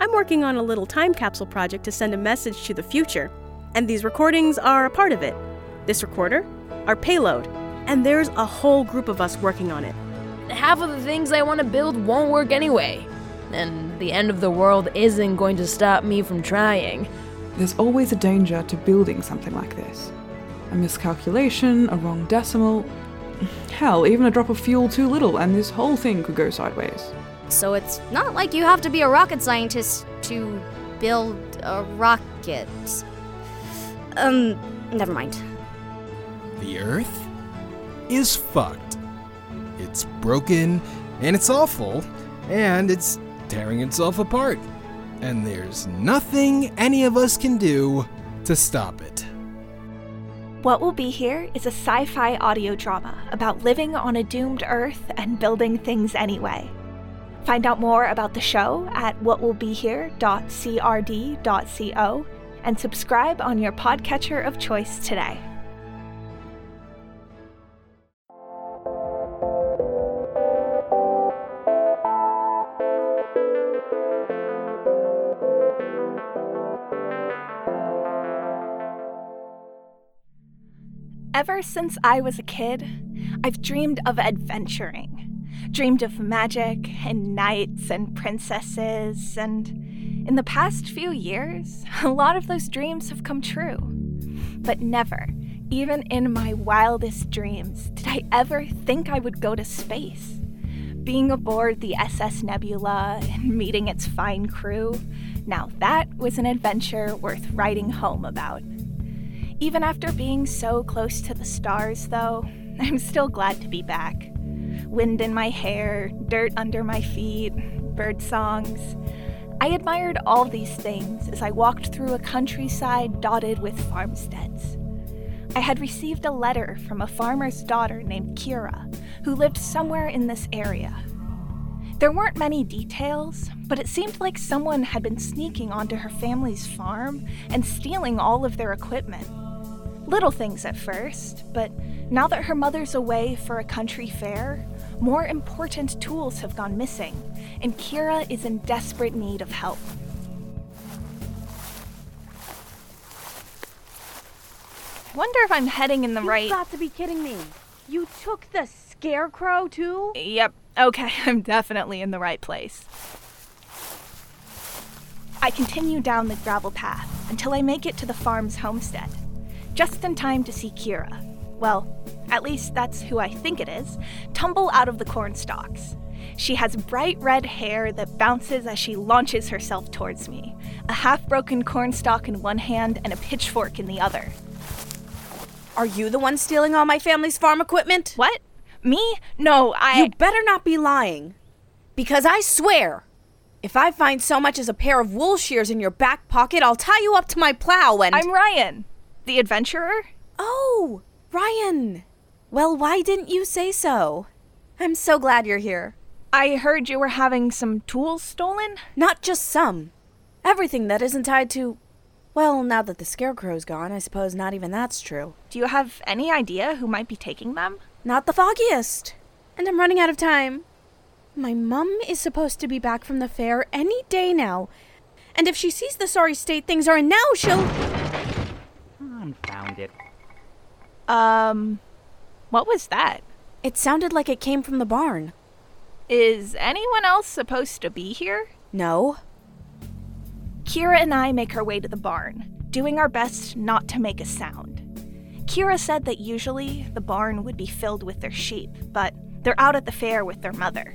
I'm working on a little time capsule project to send a message to the future, and these recordings are a part of it. This recorder, our payload, and there's a whole group of us working on it. Half of the things I want to build won't work anyway. And the end of the world isn't going to stop me from trying. There's always a danger to building something like this. A miscalculation, a wrong decimal. Hell, even a drop of fuel too little, and this whole thing could go sideways. So it's not like you have to be a rocket scientist to build a rocket. Um, never mind. The Earth is fucked. It's broken, and it's awful, and it's tearing itself apart. And there's nothing any of us can do to stop it. What Will Be Here is a sci fi audio drama about living on a doomed Earth and building things anyway. Find out more about the show at whatwillbehere.crd.co and subscribe on your podcatcher of choice today. Ever since I was a kid, I've dreamed of adventuring. Dreamed of magic and knights and princesses, and in the past few years, a lot of those dreams have come true. But never, even in my wildest dreams, did I ever think I would go to space. Being aboard the SS Nebula and meeting its fine crew, now that was an adventure worth writing home about. Even after being so close to the stars, though, I'm still glad to be back. Wind in my hair, dirt under my feet, bird songs. I admired all these things as I walked through a countryside dotted with farmsteads. I had received a letter from a farmer's daughter named Kira, who lived somewhere in this area. There weren't many details, but it seemed like someone had been sneaking onto her family's farm and stealing all of their equipment. Little things at first, but now that her mother's away for a country fair, more important tools have gone missing, and Kira is in desperate need of help. I wonder if I'm heading in the right- You've got to be kidding me. You took the scarecrow too? Yep, okay, I'm definitely in the right place. I continue down the gravel path until I make it to the farm's homestead, just in time to see Kira. Well, at least that's who I think it is, tumble out of the corn stalks. She has bright red hair that bounces as she launches herself towards me, a half broken corn stalk in one hand and a pitchfork in the other. Are you the one stealing all my family's farm equipment? What? Me? No, I. You better not be lying. Because I swear, if I find so much as a pair of wool shears in your back pocket, I'll tie you up to my plow and. I'm Ryan, the adventurer. Oh, Ryan. Well, why didn't you say so? I'm so glad you're here. I heard you were having some tools stolen? Not just some. Everything that isn't tied to. Well, now that the scarecrow's gone, I suppose not even that's true. Do you have any idea who might be taking them? Not the foggiest. And I'm running out of time. My mum is supposed to be back from the fair any day now. And if she sees the sorry state things are in now, she'll. Confound it. Um, what was that? It sounded like it came from the barn. Is anyone else supposed to be here? No. Kira and I make our way to the barn, doing our best not to make a sound. Kira said that usually the barn would be filled with their sheep, but they're out at the fair with their mother.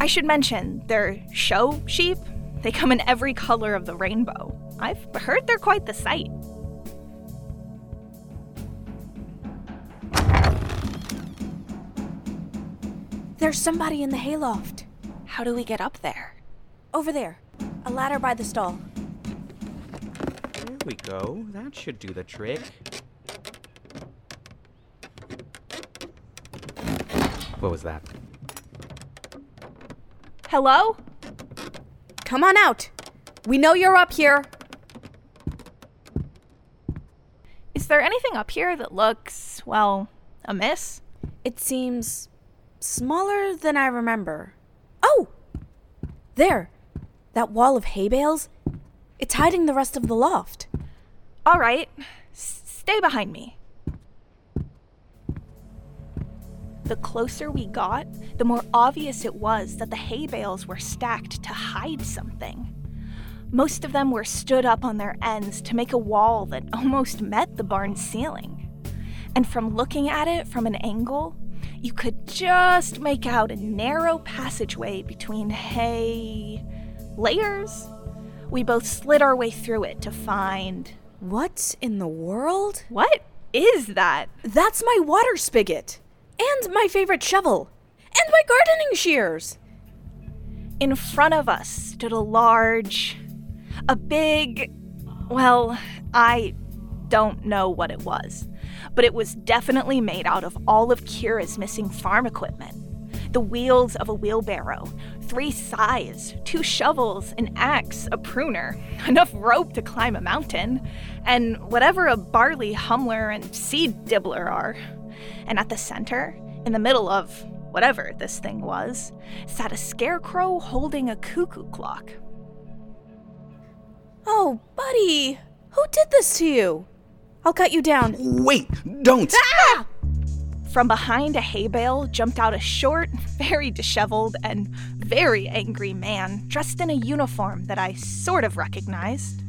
I should mention, they're show sheep. They come in every color of the rainbow. I've heard they're quite the sight. There's somebody in the hayloft. How do we get up there? Over there. A ladder by the stall. There we go. That should do the trick. What was that? Hello? Come on out. We know you're up here. Is there anything up here that looks, well, amiss? It seems smaller than I remember. Oh! There. That wall of hay bales? It's hiding the rest of the loft. All right, s- stay behind me. The closer we got, the more obvious it was that the hay bales were stacked to hide something. Most of them were stood up on their ends to make a wall that almost met the barn's ceiling. And from looking at it from an angle, you could just make out a narrow passageway between hay layers. We both slid our way through it to find. What in the world? What is that? That's my water spigot. And my favorite shovel. And my gardening shears. In front of us stood a large, a big, well, I don't know what it was, but it was definitely made out of all of Kira's missing farm equipment. The wheels of a wheelbarrow, three scythes, two shovels, an axe, a pruner, enough rope to climb a mountain, and whatever a barley hummler and seed dibbler are. And at the center, in the middle of whatever this thing was, sat a scarecrow holding a cuckoo clock. Oh, buddy. Who did this to you? I'll cut you down. Wait, don't! Ah! From behind a hay bale jumped out a short, very disheveled, and very angry man dressed in a uniform that I sort of recognized.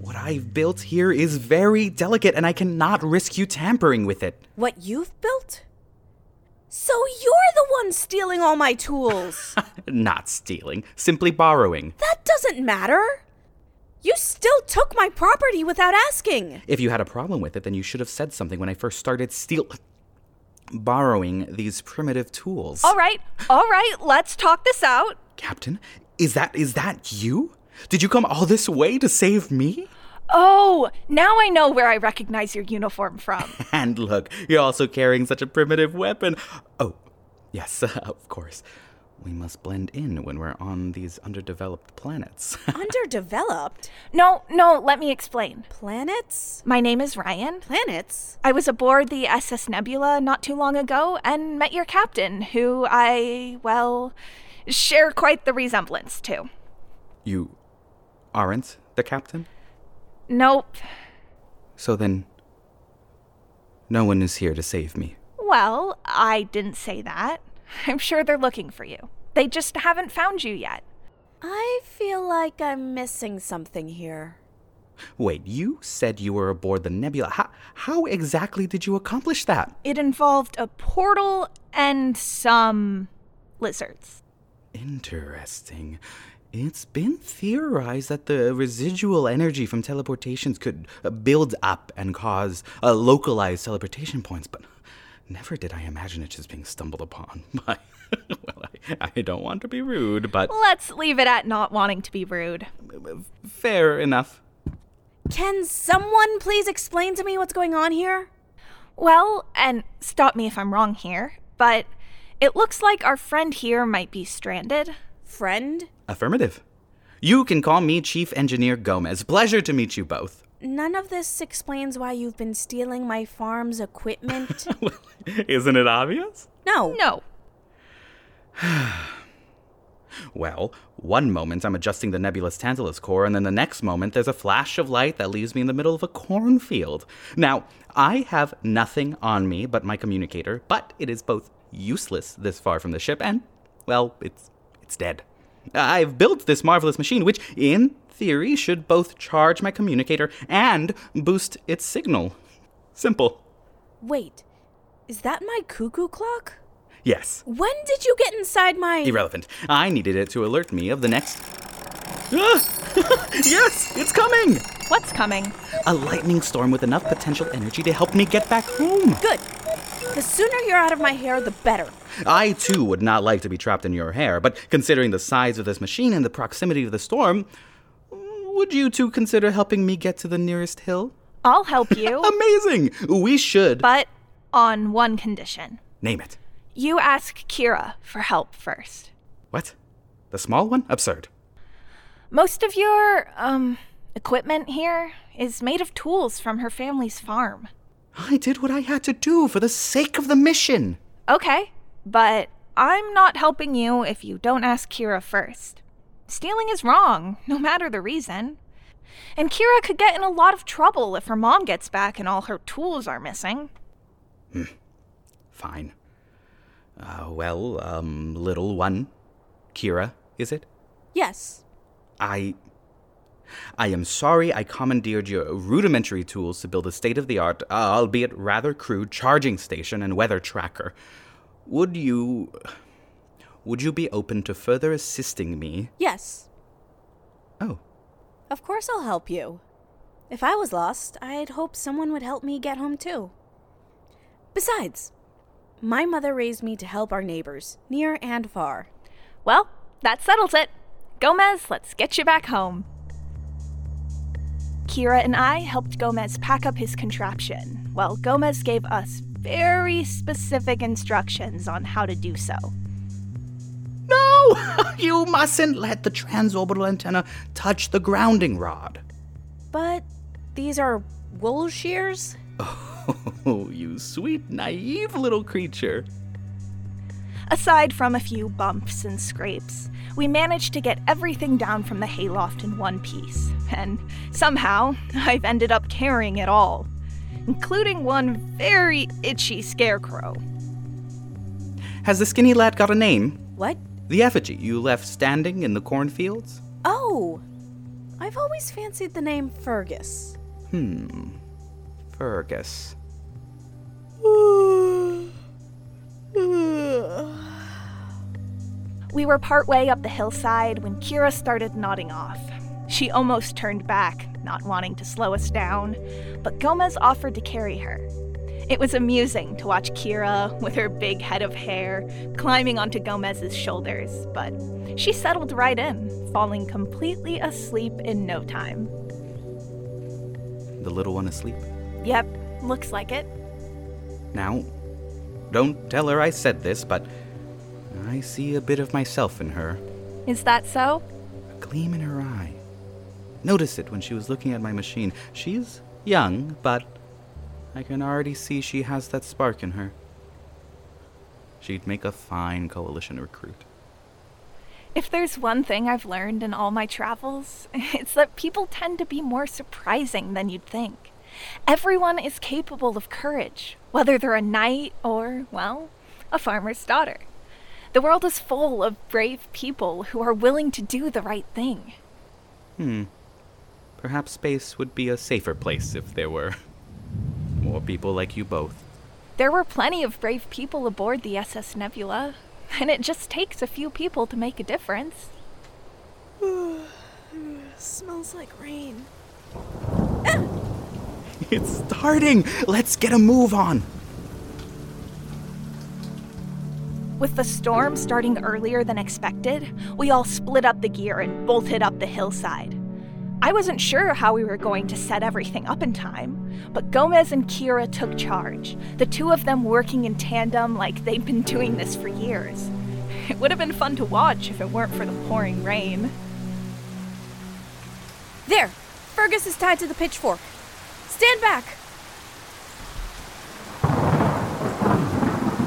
What I've built here is very delicate, and I cannot risk you tampering with it. What you've built? So you're the one stealing all my tools. Not stealing, simply borrowing. that doesn't matter. You still took my property without asking. If you had a problem with it, then you should have said something when I first started steal. borrowing these primitive tools. All right, all right, let's talk this out. Captain, is that is that you? Did you come all this way to save me? Oh, now I know where I recognize your uniform from. And look, you're also carrying such a primitive weapon. Oh, yes, of course. We must blend in when we're on these underdeveloped planets. Underdeveloped? no, no, let me explain. Planets? My name is Ryan. Planets? I was aboard the SS Nebula not too long ago and met your captain, who I, well, share quite the resemblance to. you aren't the captain? Nope. So then, no one is here to save me. Well, I didn't say that. I'm sure they're looking for you. They just haven't found you yet. I feel like I'm missing something here. Wait, you said you were aboard the Nebula. How, how exactly did you accomplish that? It involved a portal and some lizards. Interesting. It's been theorized that the residual energy from teleportations could uh, build up and cause uh, localized teleportation points, but never did I imagine it just being stumbled upon by. well, I, I don't want to be rude, but Let's leave it at not wanting to be rude. fair enough. Can someone please explain to me what's going on here? Well, and stop me if I'm wrong here, but it looks like our friend here might be stranded. Friend? Affirmative. You can call me Chief Engineer Gomez. Pleasure to meet you both. None of this explains why you've been stealing my farm's equipment. Isn't it obvious? no. No. Well, one moment I'm adjusting the nebulous Tantalus core, and then the next moment there's a flash of light that leaves me in the middle of a cornfield. Now, I have nothing on me but my communicator, but it is both useless this far from the ship and, well, it's it's dead. I've built this marvelous machine, which, in theory, should both charge my communicator and boost its signal. Simple. Wait, is that my cuckoo clock? Yes. When did you get inside my. Irrelevant. I needed it to alert me of the next. Ah! yes, it's coming! What's coming? A lightning storm with enough potential energy to help me get back home. Good. The sooner you're out of my hair, the better. I too would not like to be trapped in your hair, but considering the size of this machine and the proximity of the storm, would you two consider helping me get to the nearest hill? I'll help you, Amazing! We should. but on one condition. Name it. You ask Kira for help first. What? The small one? Absurd. Most of your, um, equipment here is made of tools from her family's farm. I did what I had to do for the sake of the mission. Okay, but I'm not helping you if you don't ask Kira first. Stealing is wrong, no matter the reason. And Kira could get in a lot of trouble if her mom gets back and all her tools are missing. Hmm. Fine. Uh, well, um, little one. Kira, is it? Yes. I. I am sorry I commandeered your rudimentary tools to build a state of the art, albeit rather crude, charging station and weather tracker. Would you. Would you be open to further assisting me? Yes. Oh, Of course I'll help you. If I was lost, I'd hope someone would help me get home too. Besides, my mother raised me to help our neighbors, near and far. Well, that settles it. Gomez, let's get you back home. Kira and I helped Gomez pack up his contraption, while Gomez gave us very specific instructions on how to do so. No! you mustn't let the transorbital antenna touch the grounding rod. But these are wool shears? Oh, you sweet, naive little creature. Aside from a few bumps and scrapes, we managed to get everything down from the hayloft in one piece, and somehow I've ended up carrying it all, including one very itchy scarecrow. Has the skinny lad got a name? What? The effigy you left standing in the cornfields? Oh! I've always fancied the name Fergus. Hmm. Fergus. We were partway up the hillside when Kira started nodding off. She almost turned back, not wanting to slow us down, but Gomez offered to carry her. It was amusing to watch Kira, with her big head of hair, climbing onto Gomez's shoulders, but she settled right in, falling completely asleep in no time. The little one asleep. Yep, looks like it. Now, don't tell her I said this, but I see a bit of myself in her. Is that so? A gleam in her eye. Notice it when she was looking at my machine. She's young, but I can already see she has that spark in her. She'd make a fine coalition recruit. If there's one thing I've learned in all my travels, it's that people tend to be more surprising than you'd think. Everyone is capable of courage, whether they're a knight or, well, a farmer's daughter. The world is full of brave people who are willing to do the right thing. Hmm. Perhaps space would be a safer place if there were more people like you both. There were plenty of brave people aboard the SS Nebula, and it just takes a few people to make a difference. Smells like rain. It's starting! Let's get a move on! With the storm starting earlier than expected, we all split up the gear and bolted up the hillside. I wasn't sure how we were going to set everything up in time, but Gomez and Kira took charge, the two of them working in tandem like they'd been doing this for years. It would have been fun to watch if it weren't for the pouring rain. There! Fergus is tied to the pitchfork. Stand back!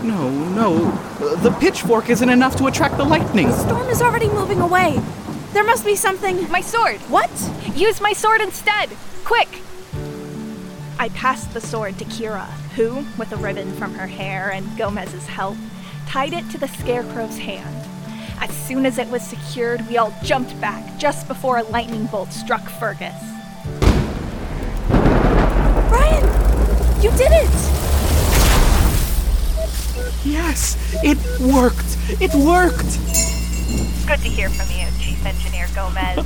No, no. The pitchfork isn't enough to attract the lightning. The storm is already moving away. There must be something. My sword! What? Use my sword instead! Quick! I passed the sword to Kira, who, with a ribbon from her hair and Gomez's help, tied it to the scarecrow's hand. As soon as it was secured, we all jumped back just before a lightning bolt struck Fergus. Ryan! You did it! Yes! It worked! It worked! Good to hear from you, Chief Engineer Gomez.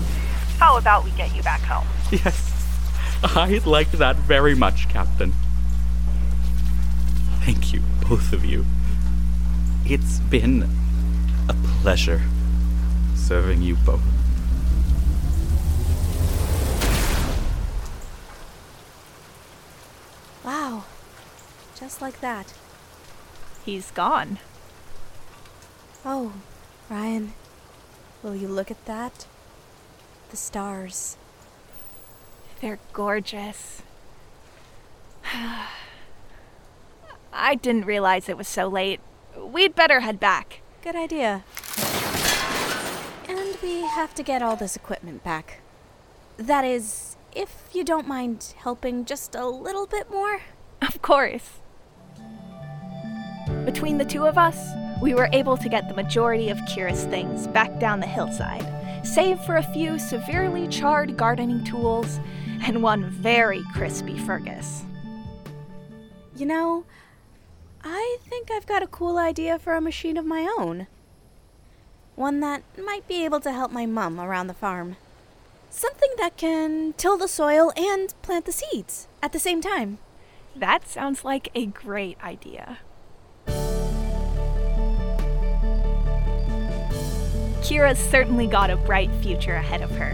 How about we get you back home? Yes. I'd like that very much, Captain. Thank you, both of you. It's been a pleasure serving you both. Wow. Just like that. He's gone. Oh, Ryan. Will you look at that? The stars. They're gorgeous. I didn't realize it was so late. We'd better head back. Good idea. And we have to get all this equipment back. That is, if you don't mind helping just a little bit more. Of course. Between the two of us, we were able to get the majority of Kira's things back down the hillside, save for a few severely charred gardening tools and one very crispy Fergus. You know, I think I've got a cool idea for a machine of my own. One that might be able to help my mum around the farm. Something that can till the soil and plant the seeds at the same time. That sounds like a great idea. Kira's certainly got a bright future ahead of her.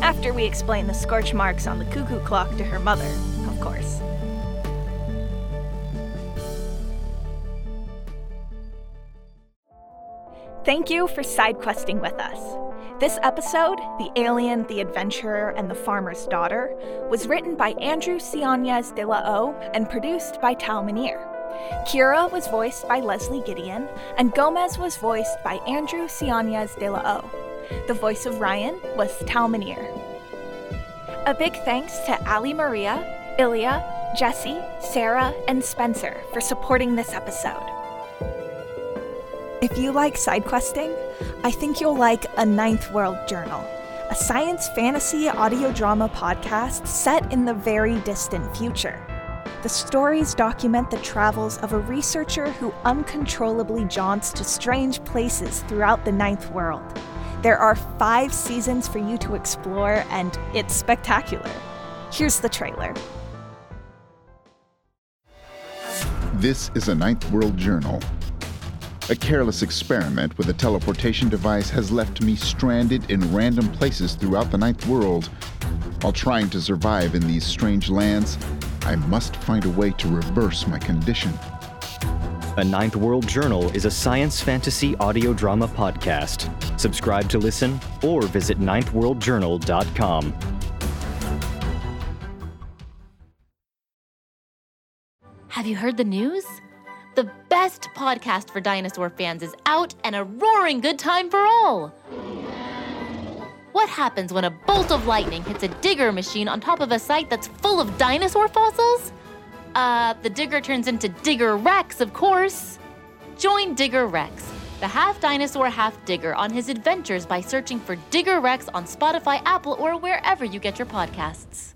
After we explain the scorch marks on the cuckoo clock to her mother, of course. Thank you for side questing with us. This episode, The Alien, the Adventurer, and the Farmer's Daughter, was written by Andrew Sionez de la O and produced by Tal Minear. Kira was voiced by Leslie Gideon, and Gomez was voiced by Andrew Sionez de la O. The voice of Ryan was Tal Minear. A big thanks to Ali Maria, Ilya, Jesse, Sarah, and Spencer for supporting this episode. If you like side questing, I think you'll like A Ninth World Journal, a science fantasy audio drama podcast set in the very distant future. The stories document the travels of a researcher who uncontrollably jaunts to strange places throughout the Ninth World. There are five seasons for you to explore, and it's spectacular. Here's the trailer. This is a Ninth World Journal. A careless experiment with a teleportation device has left me stranded in random places throughout the Ninth World. While trying to survive in these strange lands, I must find a way to reverse my condition. A Ninth World Journal is a science fantasy audio drama podcast. Subscribe to listen or visit ninthworldjournal.com. Have you heard the news? The best podcast for dinosaur fans is out and a roaring good time for all. What happens when a bolt of lightning hits a digger machine on top of a site that's full of dinosaur fossils? Uh, the digger turns into Digger Rex, of course. Join Digger Rex, the half dinosaur, half digger, on his adventures by searching for Digger Rex on Spotify, Apple, or wherever you get your podcasts.